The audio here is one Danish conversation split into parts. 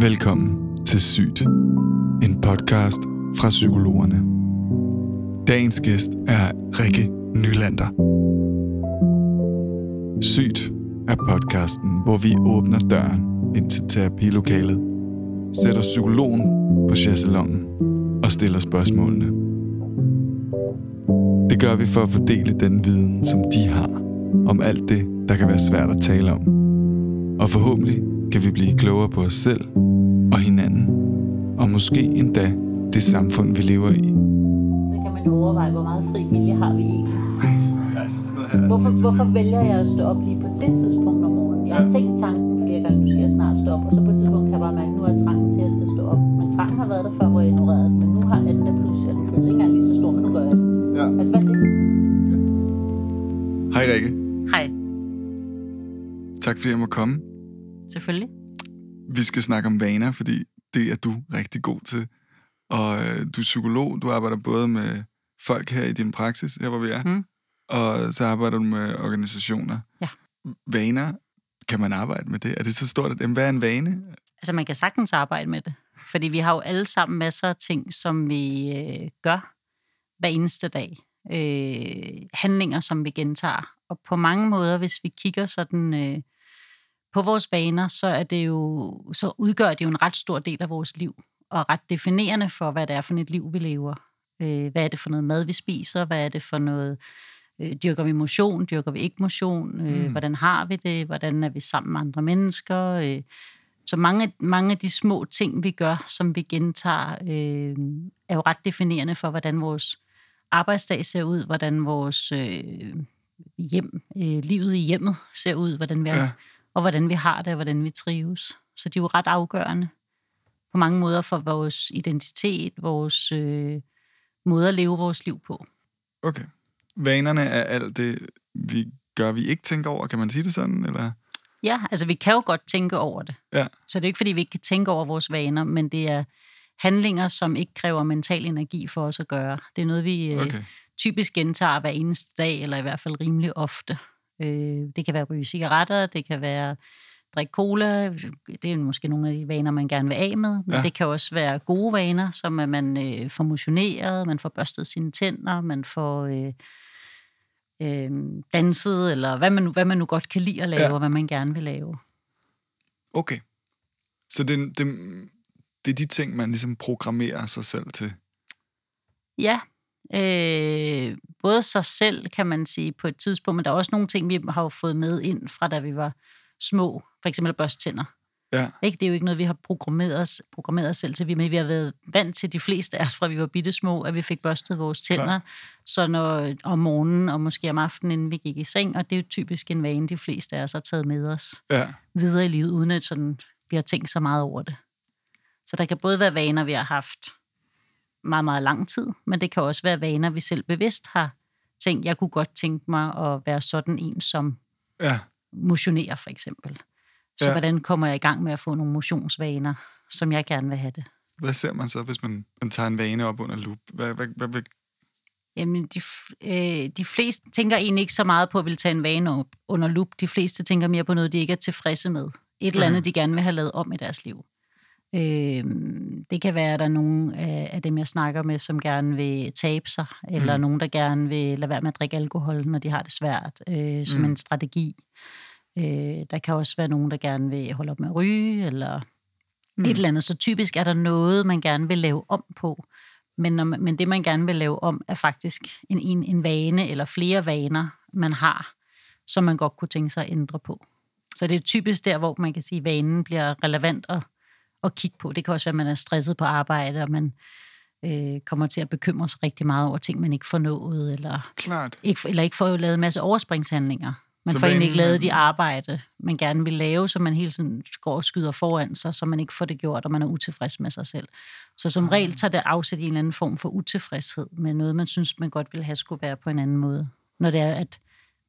Velkommen til Sygt, en podcast fra psykologerne. Dagens gæst er Rikke Nylander. Sygt er podcasten, hvor vi åbner døren ind til terapilokalet, sætter psykologen på chaiselongen og stiller spørgsmålene. Det gør vi for at fordele den viden, som de har om alt det, der kan være svært at tale om. Og forhåbentlig kan vi blive klogere på os selv og hinanden, og måske endda det samfund, vi lever i. Så kan man jo overveje, hvor meget fri vilje har vi egentlig. Hvorfor, hvorfor vælger jeg at stå op lige på det tidspunkt om morgenen? Jeg har tænkt tanken flere gange, nu skal jeg snart stå op, og så på et tidspunkt kan jeg bare mærke, at nu er trangen til, at jeg skal stå op. Men trangen har været der før, hvor jeg ignorerede den, men nu har den der pludselig, og den føles ikke engang lige så stor, men nu gør jeg det. Ja. Altså, hvad er det? Hej Rikke. Hej, Tak fordi jeg må komme. selvfølgelig. Vi skal snakke om vaner, fordi det er du rigtig god til. Og øh, du er psykolog, du arbejder både med folk her i din praksis, her hvor vi er, Mm. og så arbejder du med organisationer. Ja. Vaner, kan man arbejde med det? Er det så stort? At, hvad er en vane? Altså, man kan sagtens arbejde med det. Fordi vi har jo alle sammen masser af ting, som vi øh, gør hver eneste dag. Øh, handlinger, som vi gentager. Og på mange måder, hvis vi kigger sådan øh, på vores vaner, så, er det jo, så udgør det jo en ret stor del af vores liv. Og ret definerende for, hvad det er for et liv, vi lever. Øh, hvad er det for noget mad, vi spiser? Hvad er det for noget... Øh, dyrker vi motion? Dyrker vi ikke motion? Øh, Mm. Hvordan har vi det? Hvordan er vi sammen med andre mennesker? Øh, så mange, mange af de små ting, vi gør, som vi gentager, øh, er jo ret definerende for, hvordan vores arbejdsdag ser ud, hvordan vores øh, hjem, øh, livet i hjemmet ser ud, hvordan vi er, Ja. Og hvordan vi har det, og hvordan vi trives. Så de er jo ret afgørende på mange måder for vores identitet, vores øh, måde at leve vores liv på. Okay. Vanerne er alt det, vi gør, vi ikke tænker over. Kan man sige det sådan? Eller? Ja, altså vi kan jo godt tænke over det. Ja. Så det er ikke, fordi vi ikke kan tænke over vores vaner, men det er handlinger, som ikke kræver mental energi for os at gøre. Det er noget, vi øh, Okay. typisk gentager hver eneste dag, eller i hvert fald rimelig ofte. Øh, det kan være at ryge cigaretter, det kan være drikke cola, det er måske nogle af de vaner, man gerne vil af med, men Ja. det kan også være gode vaner, som at man øh, får motioneret, man får børstet sine tænder, man får øh, øh, danset, eller hvad man, nu, hvad man nu godt kan lide at lave, ja. og hvad man gerne vil lave. Okay. Så det, det, det er de ting, man ligesom programmerer sig selv til. Ja, øh, både sig selv, kan man sige, på et tidspunkt, men der er også nogle ting, vi har jo fået med ind fra, da vi var små. For eksempel børstænder. Ja. Ikke? Det er jo ikke noget, vi har programmeret os, programmeret os selv til, men vi har været vant til de fleste af os, fra vi var bitte små, at vi fik børstet vores tænder. Så når, om morgenen og måske om aftenen, inden vi gik i seng, og det er jo typisk en vane, de fleste af os har taget med os Ja. videre i livet, uden at sådan, vi har tænkt så meget over det. Så der kan både være vaner, vi har haft meget, meget lang tid, men det kan også være vaner, vi selv bevidst har tænkt, jeg kunne godt tænke mig at være sådan en, som Ja. motionerer for eksempel. Så Ja. hvordan kommer jeg i gang med at få nogle motionsvaner, som jeg gerne vil have det? Hvad ser man så, hvis man, man tager en vane op under lup? Hvad, hvad, hvad, hvad, Jamen, de, øh, de fleste tænker egentlig ikke så meget på at ville tage en vane op under lup. De fleste tænker mere på noget, de ikke er tilfredse med. Et eller andet, Mhm. de gerne vil have lavet om i deres liv. Øh, det kan være, at der er nogen af af dem, jeg snakker med, som gerne vil tabe sig, eller Mhm. nogen, der gerne vil lade være med at drikke alkohol, når de har det svært, øh, som Mhm. en strategi. Øh, der kan også være nogen, der gerne vil holde op med at ryge, eller mm. et eller andet. Så typisk er der noget, man gerne vil lave om på. Men, når man, men det, man gerne vil lave om, er faktisk en, en, en vane eller flere vaner, man har, som man godt kunne tænke sig at ændre på. Så det er typisk der, hvor man kan sige, at vanen bliver relevant at, at kigge på. Det kan også være, at man er stresset på arbejde, og man øh, kommer til at bekymre sig rigtig meget over ting, man ikke får nået, eller klart. ikke, eller ikke får lavet en masse overspringshandlinger. Man Så får egentlig ikke lavet de arbejde, man gerne vil lave, så man hele tiden går og skyder foran sig, så man ikke får det gjort, og man er utilfreds med sig selv. Så som regel tager det afsæt i en eller anden form for utilfredshed med noget, man synes, man godt ville have skulle være på en anden måde, når det er, at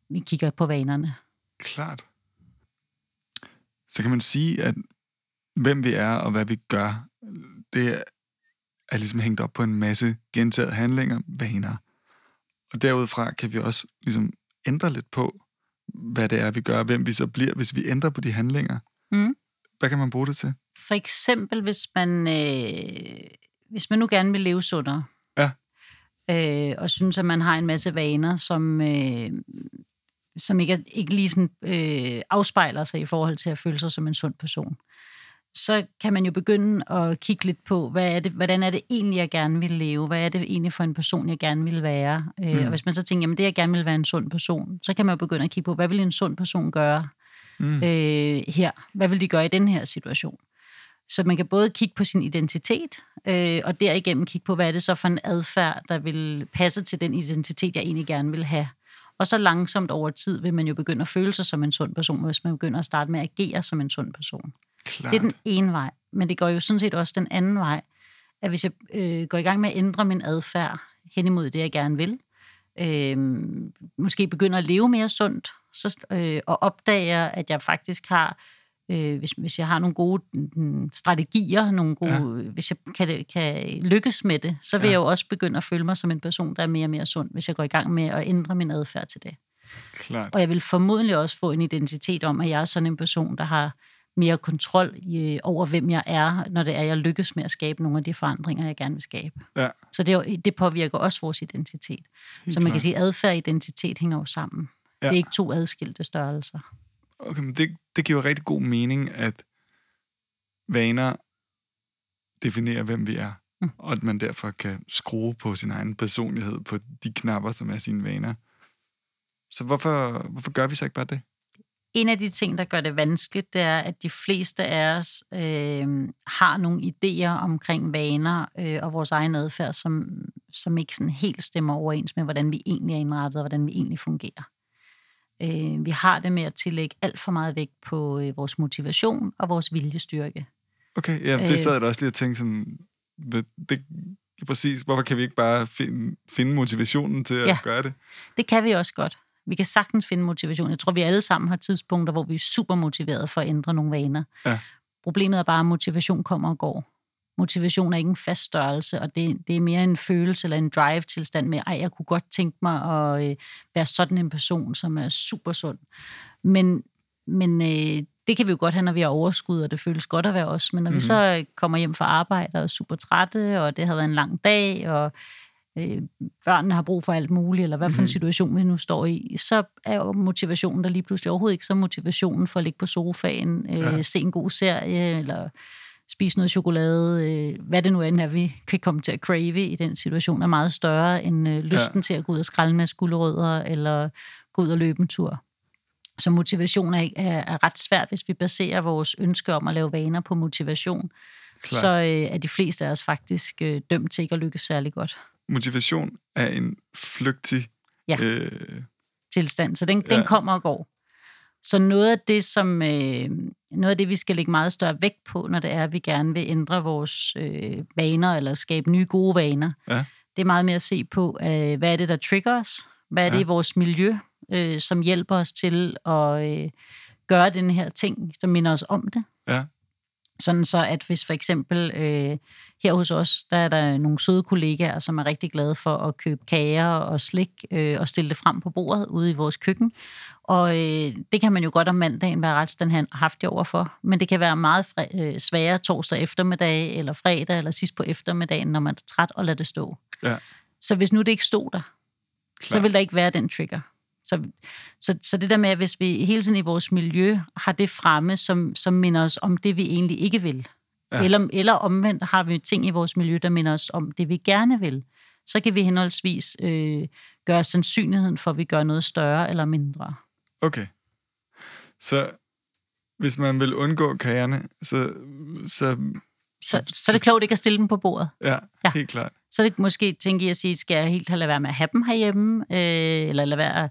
vi kigger på vanerne. Klart. Så kan man sige, at hvem vi er og hvad vi gør, det er ligesom hængt op på en masse gentaget handlinger, vaner. Og derudfra kan vi også ligesom ændre lidt på, hvad det er, vi gør, hvem vi så bliver, hvis vi ændrer på de handlinger. Mm. hvad kan man bruge det til? For eksempel, hvis man, øh, hvis man nu gerne vil leve sundere, Ja. øh, og synes, at man har en masse vaner, som, øh, som ikke, ikke lige sådan, øh, afspejler sig i forhold til at føle sig som en sund person, så kan man jo begynde at kigge lidt på, hvad er det, hvordan er det egentlig, jeg gerne vil leve? Hvad er det egentlig for en person, jeg gerne vil være? Øh, Mm. Og hvis man så tænker, jamen det, jeg gerne vil være en sund person, så kan man jo begynde at kigge på, hvad vil en sund person gøre Mm. øh, her? Hvad vil de gøre i den her situation? Så man kan både kigge på sin identitet, øh, og derigennem kigge på, hvad er det så for en adfærd, der vil passe til den identitet, jeg egentlig gerne vil have. Og så langsomt over tid vil man jo begynde at føle sig som en sund person, hvis man begynder at starte med at agere som en sund person. Klart. Det er den ene vej. Men det går jo sådan set også den anden vej, at hvis jeg øh, går i gang med at ændre min adfærd hen imod det, jeg gerne vil, øh, måske begynder at leve mere sundt, så, øh, og opdager, at jeg faktisk har, øh, hvis, hvis jeg har nogle gode mm, strategier, nogle gode, ja. hvis jeg kan, kan lykkes med det, så vil ja. jeg jo også begynde at føle mig som en person, der er mere og mere sund, hvis jeg går i gang med at ændre min adfærd til det. Klart. Og jeg vil formodentlig også få en identitet om, at jeg er sådan en person, der har mere kontrol i, over, hvem jeg er, når det er, jeg lykkes med at skabe nogle af de forandringer, jeg gerne vil skabe. Ja, Så det, det påvirker også vores identitet. helt Så man kan klart. sige, at adfærd og identitet hænger jo sammen. Ja. Det er ikke to adskilte størrelser. Okay, men det, det giver rigtig god mening, at vaner definerer, hvem vi er. Mm. Og at man derfor kan skrue på sin egen personlighed, på de knapper, som er sine vaner. Så hvorfor, hvorfor gør vi så ikke bare det? En af de ting, der gør det vanskeligt, det er, at de fleste af os øh, har nogle idéer omkring vaner øh, og vores egen adfærd, som, som ikke sådan helt stemmer overens med, hvordan vi egentlig er indrettet og hvordan vi egentlig fungerer. Øh, vi har det med at tillægge alt for meget vægt på øh, vores motivation og vores viljestyrke. Okay, ja, det Øh. sad jeg også lige og tænkte sådan, det, det, præcis, hvorfor kan vi ikke bare finde, finde motivationen til at Ja. gøre det? Det kan vi også godt. Vi kan sagtens finde motivation. Jeg tror, vi alle sammen har tidspunkter, hvor vi er super motiveret for at ændre nogle vaner. Ja. Problemet er bare, at motivation kommer og går. Motivation er ikke en fast størrelse, og det, det er mere en følelse eller en drive-tilstand med, ej, jeg kunne godt tænke mig at øh, være sådan en person, som er super sund. Men, men øh, det kan vi jo godt have, når vi har overskud, og det føles godt at være os. Men når mm. vi Mhm. så kommer hjem fra arbejde og er super trætte, og det har været en lang dag, og øh, børnene har brug for alt muligt, eller hvad for en Mhm. situation vi nu står i, så er jo motivationen der lige pludselig overhovedet ikke så motivationen for at ligge på sofaen, øh, Ja. se en god serie, eller spise noget chokolade, øh, hvad det nu end er, vi kan komme til at crave i den situation, er meget større end øh, lysten ja. til at gå ud og skralde med gulerødder, eller gå ud og løbe en tur. Så motivation er, er, er ret svært, hvis vi baserer vores ønske om at lave vaner på motivation. Klart. Så øh, er de fleste af os faktisk øh, dømt til ikke at lykkes særlig godt. Motivation er en flygtig... Ja. Øh, tilstand, så den, ja. Den kommer og går. Så noget af det, som øh, noget af det, vi skal lægge meget større vægt på, når det er, at vi gerne vil ændre vores øh, vaner eller skabe nye gode vaner, Ja. det er meget mere at se på, øh, hvad er det, der trigger os? Hvad er det Ja. i vores miljø, øh, som hjælper os til at øh, gøre den her ting, som minder os om det? ja, Sådan så, at hvis for eksempel øh, her hos os, der er der nogle søde kollegaer, som er rigtig glade for at købe kager og slik øh, og stille det frem på bordet ude i vores køkken. Og øh, det kan man jo godt om mandagen være ret standhaftig overfor, men det kan være meget fre- øh, sværere torsdag eftermiddag eller fredag eller sidst på eftermiddagen, når man er træt og lader det stå. ja. Så hvis nu det ikke stod der, Klar. så vil der ikke være den trigger. Så, så, så det der med, at hvis vi hele tiden i vores miljø har det fremme, som, som minder os om det, vi egentlig ikke vil, Ja. eller, eller omvendt har vi ting i vores miljø, der minder os om det, vi gerne vil, så kan vi henholdsvis øh, gøre sandsynligheden for, at vi gør noget større eller mindre. Okay. Så hvis man vil undgå kagerne, så, så Så, så er det klogt ikke at stille dem på bordet. ja, Ja. helt klart. Så er det måske, tænker jeg at sige, skal jeg helt lade være med at have dem herhjemme, øh, eller lade være at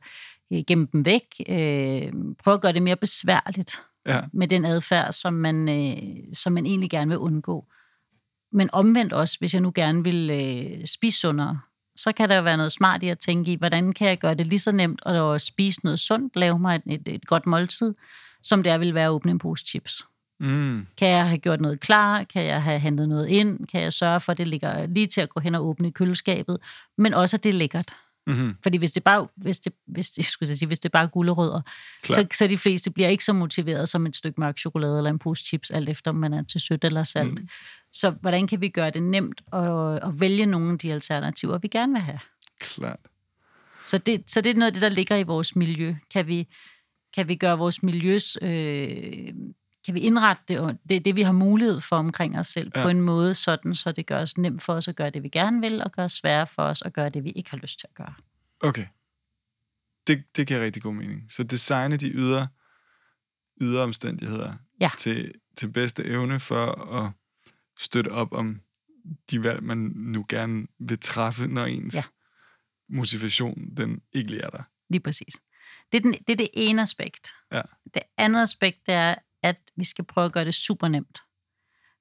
øh, gemme dem væk. Øh, prøv at gøre det mere besværligt. Ja, med den adfærd, som man, øh, som man egentlig gerne vil undgå. Men omvendt også, hvis jeg nu gerne vil øh, spise sundere, så kan der jo være noget smart i at tænke i, hvordan kan jeg gøre det lige så nemt at spise noget sundt, lave mig et, et, et godt måltid, som det er vil være at åbne en pose chips. Mm, Kan jeg have gjort noget klar? Kan jeg have hentet noget ind? Kan jeg sørge for, at det ligger lige til at gå hen og åbne i køleskabet? Men også, at det er lækkert. Mm-hmm. Fordi hvis det bare, hvis det, hvis det, skulle jeg sige, hvis det bare er gulerødder, så, så de fleste bliver ikke så motiveret som et stykke mørk chokolade eller en pose chips, alt efter om man er til sødt eller salt. Mm. Så hvordan kan vi gøre det nemt at, at vælge nogle af de alternativer, vi gerne vil have? Klart. Så det, så det er noget af det, der ligger i vores miljø. Kan vi, kan vi gøre vores miljøs... Øh, kan vi indrette det, det, det, vi har mulighed for omkring os selv, ja. på en måde sådan, så det gør os nemt for os at gøre det, vi gerne vil, og gør os sværere for os at gøre det, vi ikke har lyst til at gøre. Okay. Det, det giver rigtig god mening. Så designe de ydre, ydre omstændigheder Ja. til, til bedste evne for at støtte op om de valg, man nu gerne vil træffe, når ens Ja. motivation den ikke lige er der. Lige præcis. Det er, den, det er det ene aspekt. Ja. Det andet aspekt det er, at vi skal prøve at gøre det super nemt.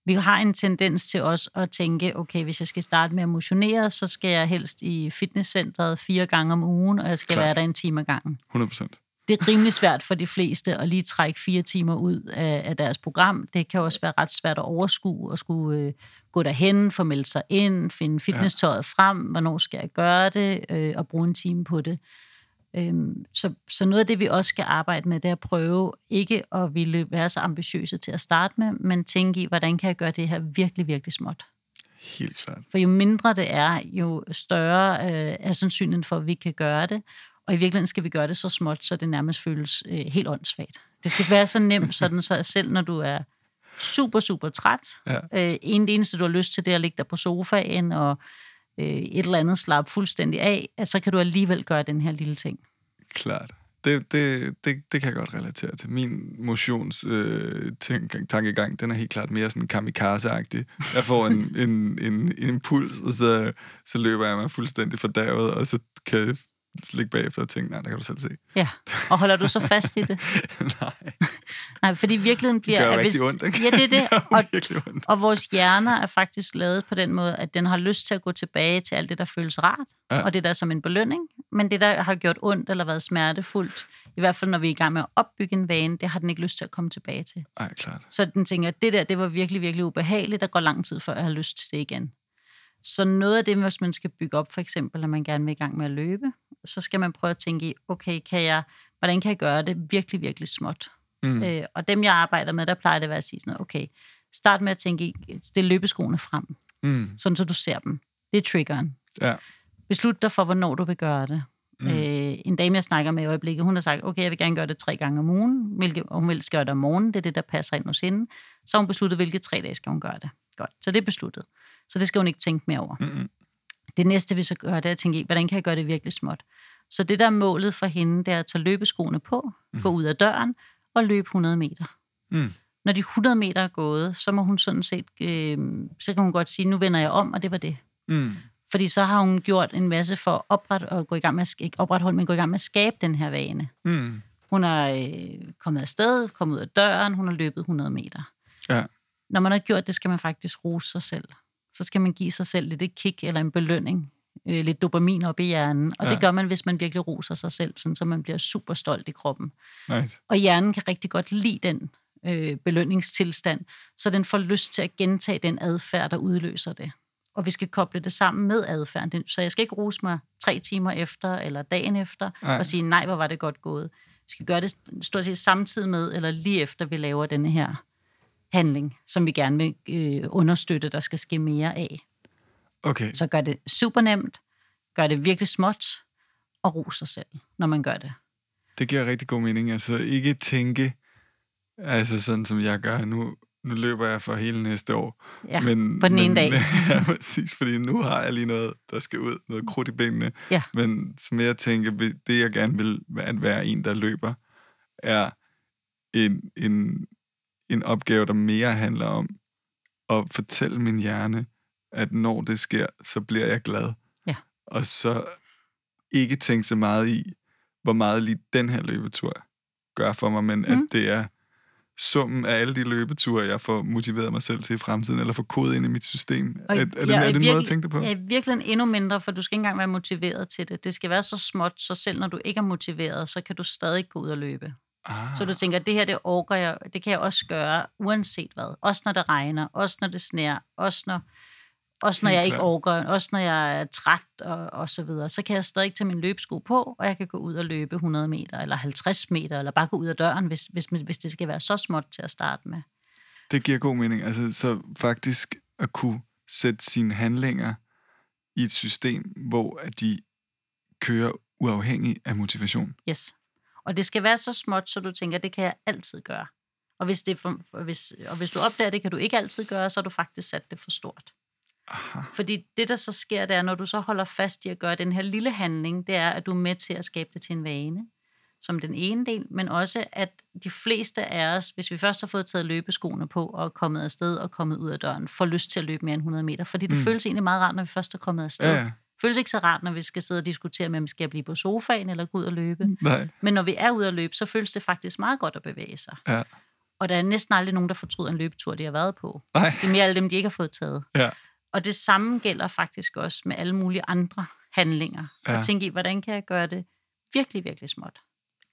Vi har en tendens til os at tænke, okay, hvis jeg skal starte med at motionere, så skal jeg helst i fitnesscenteret fire gange om ugen, og jeg skal Klart. være der en time ad gangen. 100 procent. Det er rimelig svært for de fleste at lige trække fire timer ud af, af deres program. Det kan også være ret svært at overskue og skulle øh, gå derhen, få meldt sig ind, finde fitnesstøjet ja. frem, hvornår skal jeg gøre det, øh, og bruge en time på det. Øhm, så, så noget af det, vi også skal arbejde med, det er at prøve ikke at ville være så ambitiøse til at starte med, men tænke i, hvordan kan jeg gøre det her virkelig, virkelig småt. Helt klart. For jo mindre det er, jo større øh, er sandsynligheden for, at vi kan gøre det. Og i virkeligheden skal vi gøre det så småt, så det nærmest føles øh, helt åndssvagt. Det skal være så nemt, sådan så selv når du er super, super træt, Ja. øh, en det eneste, du har lyst til, det er at ligge der på sofaen og øh, et eller andet slappe fuldstændig af, at så kan du alligevel gøre den her lille ting. Klart. Det, det, det, det kan jeg godt relatere til. Min motions øh, tænk- tankegang, den er helt klart mere sådan kamikaze-agtig. Jeg får en, en, en, en impuls, og så, så løber jeg mig fuldstændig fordavet, og så kan jeg ligge bagefter og tænke, nej, der kan du selv se. Ja, og holder du så fast i det? nej, Nej, fordi i virkeligheden det bliver... gør jo at rigtig ondt, ikke? Ja, det er det. det gør Og, ondt. Og vores hjerner er faktisk lavet på den måde, at den har lyst til at gå tilbage til alt det, der føles rart, Ja. og det der er som en belønning. Men det, der har gjort ondt eller været smertefuldt, i hvert fald når vi er i gang med at opbygge en vane, det har den ikke lyst til at komme tilbage til. Ej, klart. Så den tænker, det der, det var virkelig, virkelig ubehageligt, der går lang tid, før jeg har lyst til det igen. Så noget af det, hvis man skal bygge op, for eksempel, at man gerne vil i gang med at løbe, så skal man prøve at tænke i, okay, kan jeg, hvordan kan jeg gøre det virkelig, virkelig småt? Mm. Øh, og dem, jeg arbejder med, der plejer det at være at sige sådan noget, okay, start med at tænke i, stil løbeskoene frem, Mm. sådan så du ser dem. Det er triggeren. Ja. Beslut dig for, hvornår du vil gøre det. Mm. Øh, en dame, jeg snakker med i øjeblikket, hun har sagt, okay, jeg vil gerne gøre det tre gange om ugen, hvilket, og hun vil gøre det om morgenen, det er det, der passer ind hos hende. Så hun besluttet, hvilke tre dage skal hun gøre det. Godt, så det er besluttet. Så det skal hun ikke tænke mere over. Mm-mm. Det næste, vi så gør, det er at tænke, i, hvordan kan jeg gøre det virkelig småt? Så det, der er målet for hende, det er at tage løbeskoene på, mm. gå ud af døren og løbe 100 meter. Mm. Når de 100 meter er gået, så må hun sådan set, øh, så kan hun godt sige, nu vender jeg om, og det var det. Mm. Fordi så har hun gjort en masse for at oprette, og gå i gang med, at- ikke opretholde, men gå i gang med at skabe den her vane. Mm. Hun er øh, kommet afsted, kommet ud af døren, hun har løbet 100 meter. Ja. Når man har gjort det, skal man faktisk rose sig selv. Så skal man give sig selv lidt et kick eller en belønning. Øh, lidt dopamin op i hjernen. Og Ja. det gør man, hvis man virkelig roser sig selv, sådan, så man bliver super stolt i kroppen. Nice. Og hjernen kan rigtig godt lide den øh, belønningstilstand, så den får lyst til at gentage den adfærd, der udløser det. Og vi skal koble det sammen med adfærden. Den- Så jeg skal ikke rose mig tre timer efter, eller dagen efter. Nej. og sige, nej, hvor var det godt gået. Vi skal gøre det stort set samtidig med, eller lige efter vi laver denne her handling, som vi gerne vil øh, understøtte, der skal ske mere af. Okay. Så gør det super nemt, gør det virkelig småt, og ros sig selv, når man gør det. Det giver rigtig god mening. Altså ikke tænke, altså sådan som jeg gør nu, nu løber jeg for hele næste år. Ja, men, på den ene men, dag. ja, præcis, fordi nu har jeg lige noget, der skal ud, noget krudt i benene. Ja. Men som jeg tænker, det jeg gerne vil at være en, der løber, er en, en, en opgave, der mere handler om at fortælle min hjerne, at når det sker, så bliver jeg glad. Ja. Og så ikke tænke så meget i, hvor meget lige den her løbetur gør for mig, men mm. at det er summen af alle de løbeture, jeg får motiveret mig selv til i fremtiden, eller får kodet ind i mit system. Og er, er, det, jeg er det en måde at virkelig- tænke det på? Ja, i virkeligheden endnu mindre, for du skal ikke engang være motiveret til det. Det skal være så småt, så selv når du ikke er motiveret, så kan du stadig gå ud og løbe. Ah, Så du tænker, det her, det orker jeg, det kan jeg også gøre, uanset hvad. Også når det regner, også når det sner, også når... Også når Helt jeg ikke klart. orker, også når jeg er træt og, og så videre, så kan jeg stadig tage min løbesko på, og jeg kan gå ud og løbe 100 meter, eller 50 meter, eller bare gå ud af døren, hvis, hvis, hvis det skal være så småt til at starte med. Det giver god mening. Altså, så faktisk at kunne sætte sine handlinger i et system, hvor at de kører uafhængig af motivation. Yes. Og det skal være så småt, så du tænker, det kan jeg altid gøre. Og hvis, det for hvis, og hvis du opdager, det kan du ikke altid gøre, så har du faktisk sat det for stort. Aha. Fordi det, der så sker, det er, når du så holder fast i at gøre den her lille handling, det er, at du er med til at skabe det til en vane, som den ene del, men også, at de fleste af os, hvis vi først har fået taget løbeskoene på og er kommet afsted og kommet ud af døren, får lyst til at løbe mere end 100 meter, fordi det Mm. føles egentlig meget rart, når vi først er kommet afsted. Ja, føles ikke så rart, når vi skal sidde og diskutere, om vi skal blive på sofaen eller gå ud og løbe. Nej. Men når vi er ude at løbe, så føles det faktisk meget godt at bevæge sig. Ja. Og der er næsten aldrig nogen, der fortryder en løbetur, de har været på. Nej. Det er mere alle dem, de ikke har fået taget. Ja. Og det samme gælder faktisk også med alle mulige andre handlinger. Ja. Og tænke i, hvordan kan jeg gøre det virkelig, virkelig småt.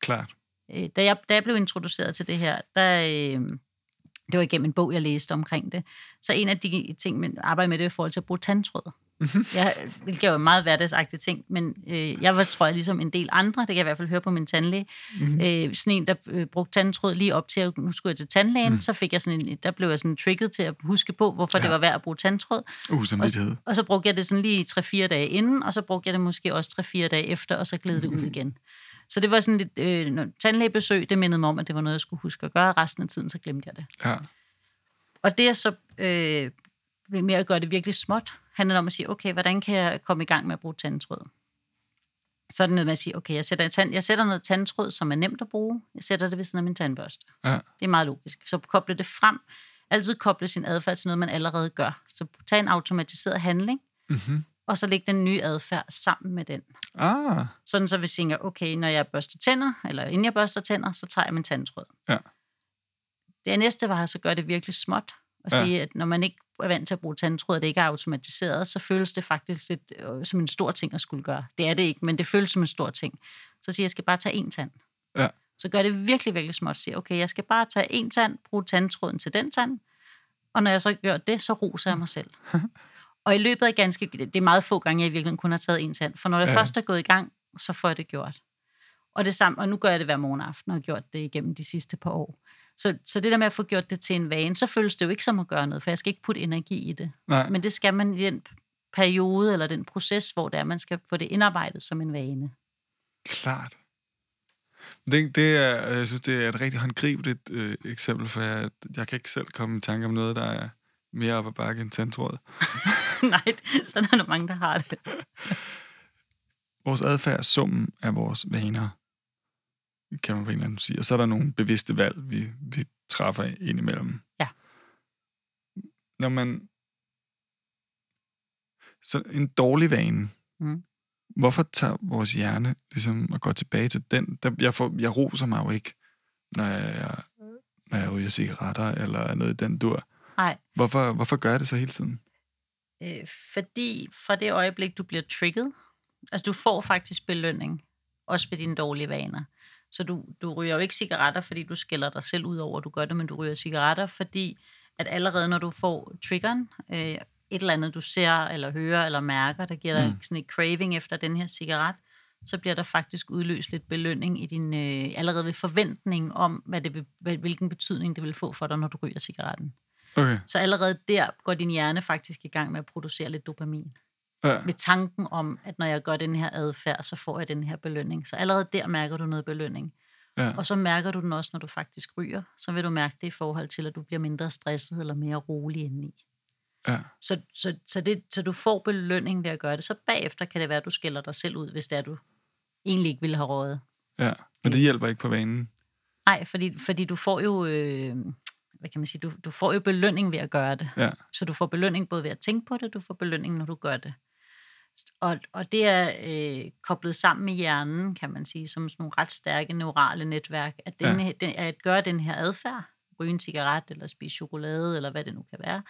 Klart. Øh, Da jeg, da jeg blev introduceret til det her, der, øh, det var igennem en bog, jeg læste omkring det. Så en af de ting, man arbejder med, det er i forhold til at bruge tandtråd. Mhm. Jeg, er jo meget hverdagsagtig ting, men øh, jeg var, tror jeg, ligesom en del andre, det kan jeg i hvert fald høre på min tandlæge, Mhm. øh, sådan en, der øh, brugte tandtråd lige op til, at nu skulle jeg til tandlægen, Mhm. så fik jeg sådan en, der blev jeg sådan trigget til at huske på, hvorfor Ja. det var værd at bruge tandtråd. Uh, samvittighed. Og så brugte jeg det sådan lige 3-4 dage inden, og så brugte jeg det måske også 3-4 dage efter, og så gled det ud igen. Så det var sådan lidt, øh, tandlægebesøg, det mindede mig om, at det var noget, jeg skulle huske at gøre. Resten af tiden, så glemte jeg det. Ja. Og det er så øh, med at gøre det virkelig småt, handler om at sige, okay, hvordan kan jeg komme i gang med at bruge tandtråd? Så er det noget med at sige, okay, jeg sætter, tand, jeg sætter noget tandtråd, som er nemt at bruge. Jeg sætter det ved siden af min tandbørste. Ja. Det er meget logisk. Så koble det frem. Altid koble sin adfærd til noget, man allerede gør. Så tag en automatiseret handling, Mm-hmm. og så læg den nye adfærd sammen med den. Ah, Sådan så vi tænker, okay, når jeg børster tænder, eller inden jeg børster tænder, så tager jeg min tandtråd. Ja. Det næste var så gøre det virkelig småt, og Ja. sige, at når man ikke er vant til at bruge tandtråd, og det ikke er automatiseret, så føles det faktisk lidt, øh, som en stor ting at skulle gøre. Det er det ikke, men det føles som en stor ting. Så siger jeg, jeg skal bare tage én tand. Ja. Så gør det virkelig, virkelig småt. Sige, okay, jeg skal bare tage én tand, bruge tandtråden til den tand, og når jeg så gør det, så roser jeg mig selv. og i løbet af ganske... Det er meget få gange, jeg i virkeligheden kun har taget en tand. For når jeg Ja. først er gået i gang, så får jeg det gjort. Og det samme, og nu gør jeg det hver morgen aften, og har gjort det igennem de sidste par år. Så, så det der med at få gjort det til en vane, så føles det jo ikke som at gøre noget, for jeg skal ikke putte energi i det. nej. Men det skal man i den periode, eller den proces, hvor det er, man skal få det indarbejdet som en vane. Klart. Det, det er, jeg synes, det er et rigtig håndgribeligt øh, eksempel, for jeg, jeg kan ikke selv komme i tanke om noget, der er mere op ad bakke end tandtråd. Nej, sådan er der mange, der har det. Vores adfærd er summen af vores vaner, kan man på en eller anden sige. Og så er der nogle bevidste valg, vi, vi træffer indimellem. Ja. Når man... Så en dårlig vane, Mm. hvorfor tager vores hjerne ligesom at gå tilbage til den? Der, jeg, får, jeg roser mig jo ikke, når jeg, når jeg ryger cigaretter eller noget i den dur. Nej, Hvorfor, hvorfor gør jeg det så hele tiden? øh, fordi fra det øjeblik, du bliver trigget, altså du får faktisk belønning, også ved dine dårlige vaner. Så du, du ryger jo ikke cigaretter, fordi du skælder dig selv ud over, at du gør det, men du ryger cigaretter, fordi at allerede når du får triggeren, øh, et eller andet, du ser, eller hører, eller mærker, der giver dig Mm. sådan et craving efter den her cigaret, så bliver der faktisk udløst lidt belønning i din, øh, allerede ved forventning om, hvad det vil, hvilken betydning det vil få for dig, når du ryger cigaretten. Okay. Så allerede der går din hjerne faktisk i gang med at producere lidt dopamin. Ja. Ved tanken om, at når jeg gør den her adfærd, så får jeg den her belønning. Så allerede der mærker du noget belønning. Ja. Og så mærker du den også, når du faktisk ryger. Så vil du mærke det i forhold til, at du bliver mindre stresset eller mere rolig indeni. ja. Så, så, så, det, så du får belønning ved at gøre det. Så bagefter kan det være, at du skælder dig selv ud, hvis det er, du egentlig ikke ville have rådet. ja. Men det hjælper ikke på vanen. Nej, fordi, fordi du får jo... Øh, hvad kan man sige, du, du får jo belønning ved at gøre det. Ja. Så du får belønning både ved at tænke på det, du får belønning, når du gør det. Og, og det er øh, koblet sammen med hjernen, kan man sige, som sådan nogle ret stærke neurale netværk, at, den, Ja. den, at gøre den her adfærd, ryge en cigaret, eller spise chokolade, eller hvad det nu kan være,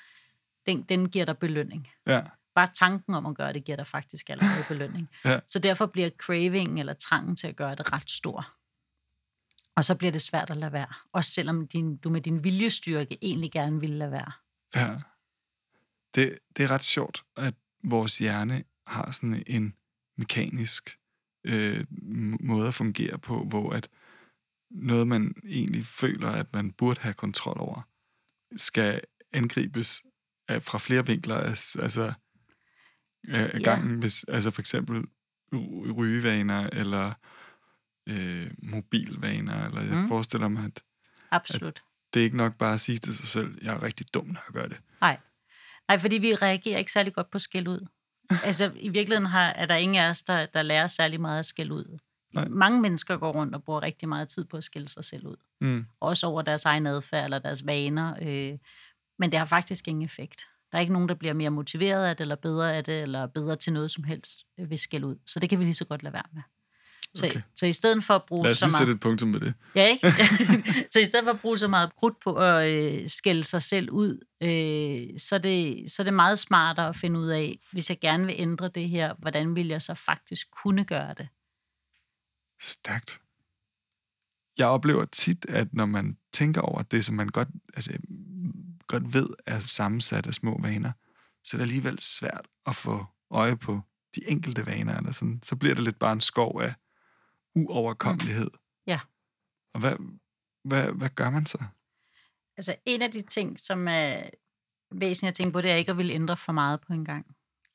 den, den giver dig belønning. Ja. Bare tanken om at gøre det, giver dig faktisk allerede belønning. Ja. Så derfor bliver cravingen eller trangen til at gøre det ret stor. Og så bliver det svært at lade være. Også selvom din, du med din viljestyrke egentlig gerne vil lade være. Ja. Det, det er ret sjovt, at vores hjerne har sådan en mekanisk øh, måde at fungere på, hvor at noget, man egentlig føler, at man burde have kontrol over, skal angribes af, fra flere vinkler altså, af, Ja. gangen. Hvis, altså for eksempel ry- rygevaner, eller øh, mobilvaner, eller jeg Mm. forestiller mig, at Absolut. det er ikke nok bare at sige til sig selv, jeg er rigtig dum, når jeg gør det. Nej. Nej, fordi vi reagerer ikke særlig godt på skæld ud. Altså, i virkeligheden har, er der ingen af os, der, der lærer særlig meget at skæld ud. Nej. Mange mennesker går rundt og bruger rigtig meget tid på at skælde sig selv ud. Mm. Også over deres egen adfærd eller deres vaner. Øh, men det har faktisk ingen effekt. Der er ikke nogen, der bliver mere motiveret af det, eller bedre af det, eller bedre til noget som helst øh, ved skæld ud. Så det kan vi lige så godt lade være med. Så, Okay. så i stedet for at bruge Lad os så lige meget... sætte et punktum med det. Ja, ikke? så i stedet for at bruge så meget krudt på at øh, skælde sig selv ud, øh, så, er det, så er det meget smartere at finde ud af, hvis jeg gerne vil ændre det her, hvordan vil jeg så faktisk kunne gøre det? Stærkt. Jeg oplever tit, at når man tænker over det, som man godt, altså, godt ved er sammensat af små vaner, så er det alligevel svært at få øje på de enkelte vaner. Eller sådan. Så bliver det lidt bare en skov af uoverkommelighed. Ja. Og hvad, hvad, hvad gør man så? Altså en af de ting, som er væsentligt at tænke på, det er ikke at ville ændre for meget på en gang.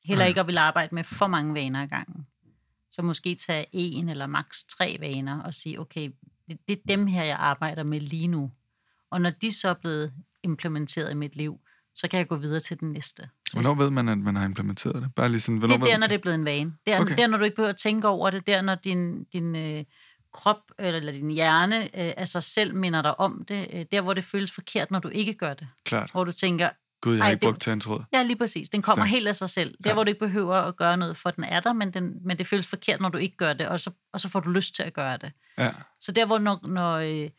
Heller Nej. ikke at ville arbejde med for mange vaner ad gangen. Så måske tage en eller maks tre vaner og sige, okay, det, det er dem her, jeg arbejder med lige nu. Og når de så er blevet implementeret i mit liv, så kan jeg gå videre til den næste. Så Hvornår ved man, at man har implementeret det? Bare lige sådan, det er der, man når det er blevet en vane. Det er Okay. der, når du ikke behøver at tænke over det. Der, når din, din øh, krop eller, eller din hjerne øh, af sig selv minder dig om det. Øh, der, hvor det føles forkert, når du ikke gør det. Klart. Hvor du tænker, Gud, jeg har ikke brugt tandtråd. ja, lige præcis. Den kommer Stærkt. helt af sig selv. Der, Ja. hvor du ikke behøver at gøre noget, for den er der, men, den, men det føles forkert, når du ikke gør det, og så, og så får du lyst til at gøre det. Ja. Så der, hvor når, når øh,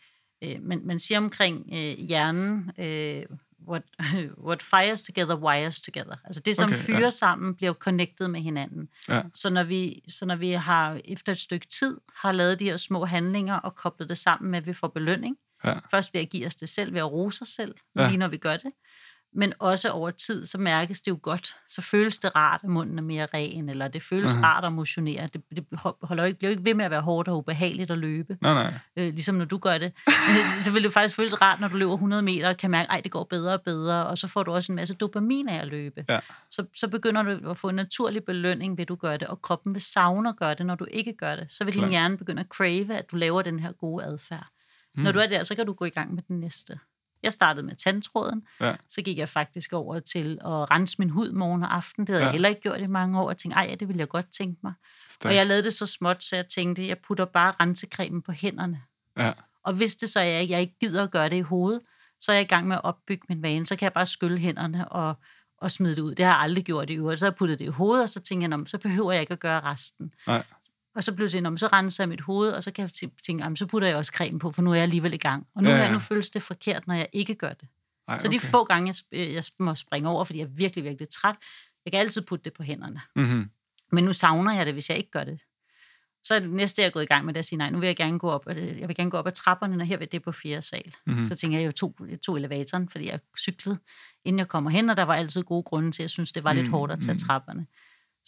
øh, man, man siger omkring øh, hjernen, øh, what, what fires together, wires together. Altså det, som Okay, okay, ja. fyrer sammen, bliver connected med hinanden. Ja. Så når, vi, så når vi har efter et stykke tid har lavet de her små handlinger og koblet det sammen med, at vi får belønning, Ja. først ved at give os det selv, ved at rose os selv, ja. lige når vi gør det, men også over tid, så mærkes det jo godt. Så føles det rart, at munden er mere ren, eller det føles uh-huh. rart at motionere. Det, det holder ikke, bliver jo ikke ved med at være hårdt og ubehageligt at løbe Nej, nej. øh, ligesom når du gør det, så vil det faktisk føles rart, når du løber 100 meter og kan mærke, at det går bedre og bedre, og så får du også en masse dopamin af at løbe. Ja. Så, så begynder du at få en naturlig belønning ved, at du gør det, og kroppen vil savne at gøre det, når du ikke gør det. Så vil din Klart. hjerne begynde at crave, at du laver den her gode adfærd. Mm. Når du er der, så kan du gå i gang med den næste. Jeg startede med tandtråden, Ja. så gik jeg faktisk over til at rense min hud morgen og aften. Det havde Ja. jeg heller ikke gjort i mange år, og tænkte, ej, ja, det ville jeg godt tænke mig. Stærkt. Og jeg lavede det så småt, så jeg tænkte, jeg putter bare rensekremen på hænderne. Ja. Og hvis det så er, at jeg ikke gider at gøre det i hovedet, så er jeg i gang med at opbygge min vane. Så kan jeg bare skylle hænderne og, og smide det ud. Det har jeg aldrig gjort i øvrigt. Så har jeg puttet det i hovedet, og så tænker jeg, "Nå, men så behøver jeg ikke at gøre resten. Nej. Og så pludselig, "Nå, men så renser jeg mit hoved, og så kan jeg tæ- tænke, "Jamen, så putter jeg også creme på, for nu er jeg alligevel i gang. Og nu, Ja, ja, ja. nu føles det forkert, når jeg ikke gør det. Ej, Så de få gange, jeg, sp- jeg må springe over, fordi jeg er virkelig, virkelig træt, jeg kan altid putte det på hænderne. Mm-hmm. Men nu savner jeg det, hvis jeg ikke gør det. Så er det næste, jeg er gået i gang med, det at sige, nej, nu vil jeg gerne gå op, øh, jeg vil gerne gå op ad trapperne, og her vil det på fjerde sal. Mhm. Mm-hmm. Så tænker jeg, jeg tog, jeg tog elevatoren, fordi jeg cyklede, inden jeg kommer hen, og der var altid gode grunde til, at jeg synes, det var lidt Mm, hårdt at tage mm. trapperne.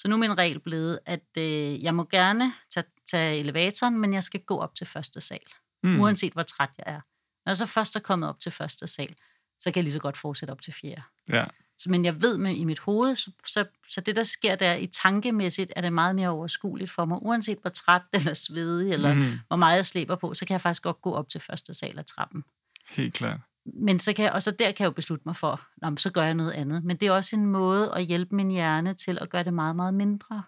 Så nu er min regel blevet, at øh, jeg må gerne tage, tage elevatoren, men jeg skal gå op til første sal, Mm. uanset hvor træt jeg er. Når jeg så først er kommet op til første sal, så kan jeg lige så godt fortsætte op til fjerde. Ja. Så, men jeg ved med i mit hoved, så, så, så det der sker der i tankemæssigt, er det meget mere overskueligt for mig. Uanset hvor træt eller svedig, eller mm. hvor meget jeg slæber på, så kan jeg faktisk godt gå op til første sal af trappen. Helt klart. Men så kan jeg, og så der kan jeg jo beslutte mig for, Nå, så gør jeg noget andet. Men det er også en måde at hjælpe min hjerne til at gøre det meget, meget mindre.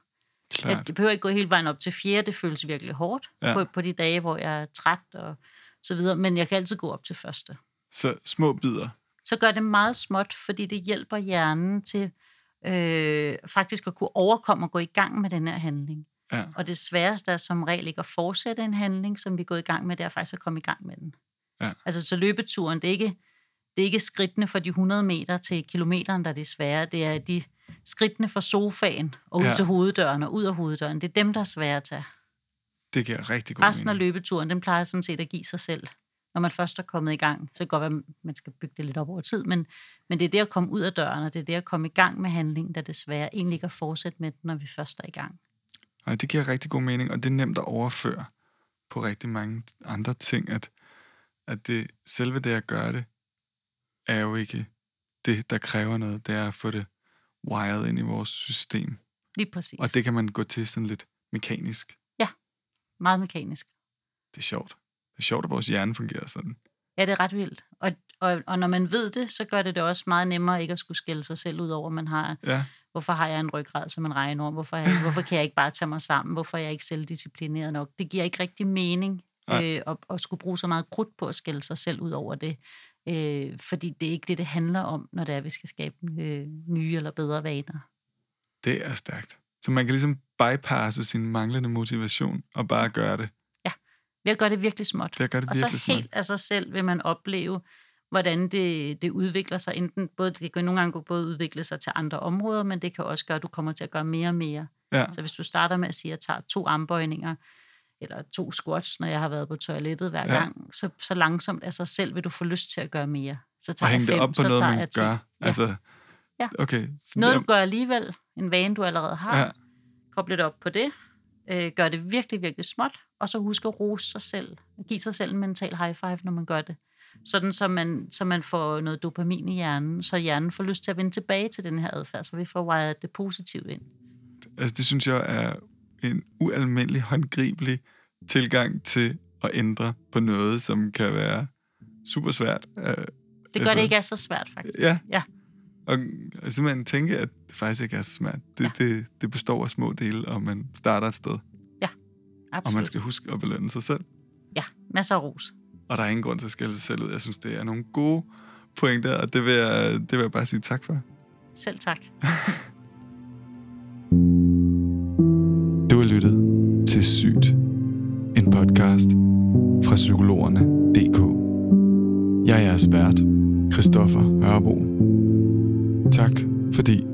Klart. Jeg behøver ikke gå hele vejen op til fjerde, det føles virkelig hårdt ja. på, på de dage, hvor jeg er træt og så videre. Men jeg kan altid gå op til første Så små bidder. så gør det meget småt, fordi det hjælper hjernen til øh, faktisk at kunne overkomme og gå i gang med den her handling. Ja. Og det sværeste er som regel ikke at fortsætte en handling, som vi er gået i gang med, det er faktisk at komme i gang med den. Ja. Altså så løbeturen, det er ikke, det er ikke skridtene fra de 100 meter til kilometeren, der er det svære. Det er de skridtene fra sofaen og ud Ja. til hoveddøren og ud af hoveddøren. Det er dem, der er svære at tage. Det giver rigtig god Resten af mening. løbeturen, den plejer sådan set at give sig selv. når man først er kommet i gang, så kan det godt være, at man skal bygge det lidt op over tid, men, men det er det at komme ud af døren, og det er det at komme i gang med handlingen, der desværre egentlig ikke at fortsætte med når vi først er i gang. Og det giver rigtig god mening, og det er nemt at overføre på rigtig mange andre ting, at, at det, selve det at gøre det, er jo ikke det, der kræver noget. Det er at få det wired ind i vores system. Lige præcis. Og det kan man gå til sådan lidt mekanisk. Meget mekanisk. Det er sjovt. Det er sjovt, at vores hjerne fungerer sådan. Ja, det er ret vildt. Og, og, og når man ved det, så gør det det også meget nemmere ikke at skulle skælde sig selv ud over, man har, Ja, hvorfor har jeg en ryggrad som en regnorm? Hvorfor, er jeg, hvorfor kan jeg ikke bare tage mig sammen? Hvorfor er jeg ikke selvdisciplineret nok? Det giver ikke rigtig mening. Øh, at, at skulle bruge så meget krudt på at skælde sig selv ud over det. Øh, fordi det er ikke det, det handler om, når det er, at vi skal skabe øh, nye eller bedre vaner. det er stærkt. Så man kan ligesom bypasse sin manglende motivation og bare gøre det. Ved at gøre det virkelig småt. Det gør det Og så virkelig helt af sig selv vil man opleve, hvordan det, det udvikler sig. Enten, både, det kan nogle gange både udvikle sig til andre områder, men det kan også gøre, at du kommer til at gøre mere og mere. Ja, Så hvis du starter med at sige, at jeg tager to armbøjninger, eller to squats, når jeg har været på toilettet hver Ja. gang, så, så langsomt af sig selv vil du få lyst til at gøre mere. Så og tager jeg hænge det fem, op på så noget, tager jeg ti. gør. Ja. Altså, Ja. okay. Så Noget, du gør alligevel, en vane, du allerede har, Ja. ja. koble det op på det, øh, gør det virkelig, virkelig småt, og så husk at rose sig selv, give sig selv en mental high five, når man gør det. Sådan, så man, så man får noget dopamin i hjernen, så hjernen får lyst til at vende tilbage til den her adfærd, så vi får wired det positivt ind. altså, det synes jeg er en ualmindelig håndgribelig tilgang til at ændre på noget, som kan være super svært. Øh, Det gør Altså- det ikke er så svært, faktisk. Ja. ja. Og simpelthen tænke, at det faktisk ikke er så svært. Det, ja. det, det består af små dele, og man starter et sted. Absolut. Og man skal huske at belønne sig selv. Ja, masser af ros. Og der er ingen grund til at skælde sig selv ud. Jeg synes, det er nogle gode pointer, og det vil jeg, det vil jeg bare sige tak for. Selv tak. lyttet til Sygt, en podcast fra psykologerne.dk. Jeg er jeres vært, Christoffer Hørbo. Tak fordi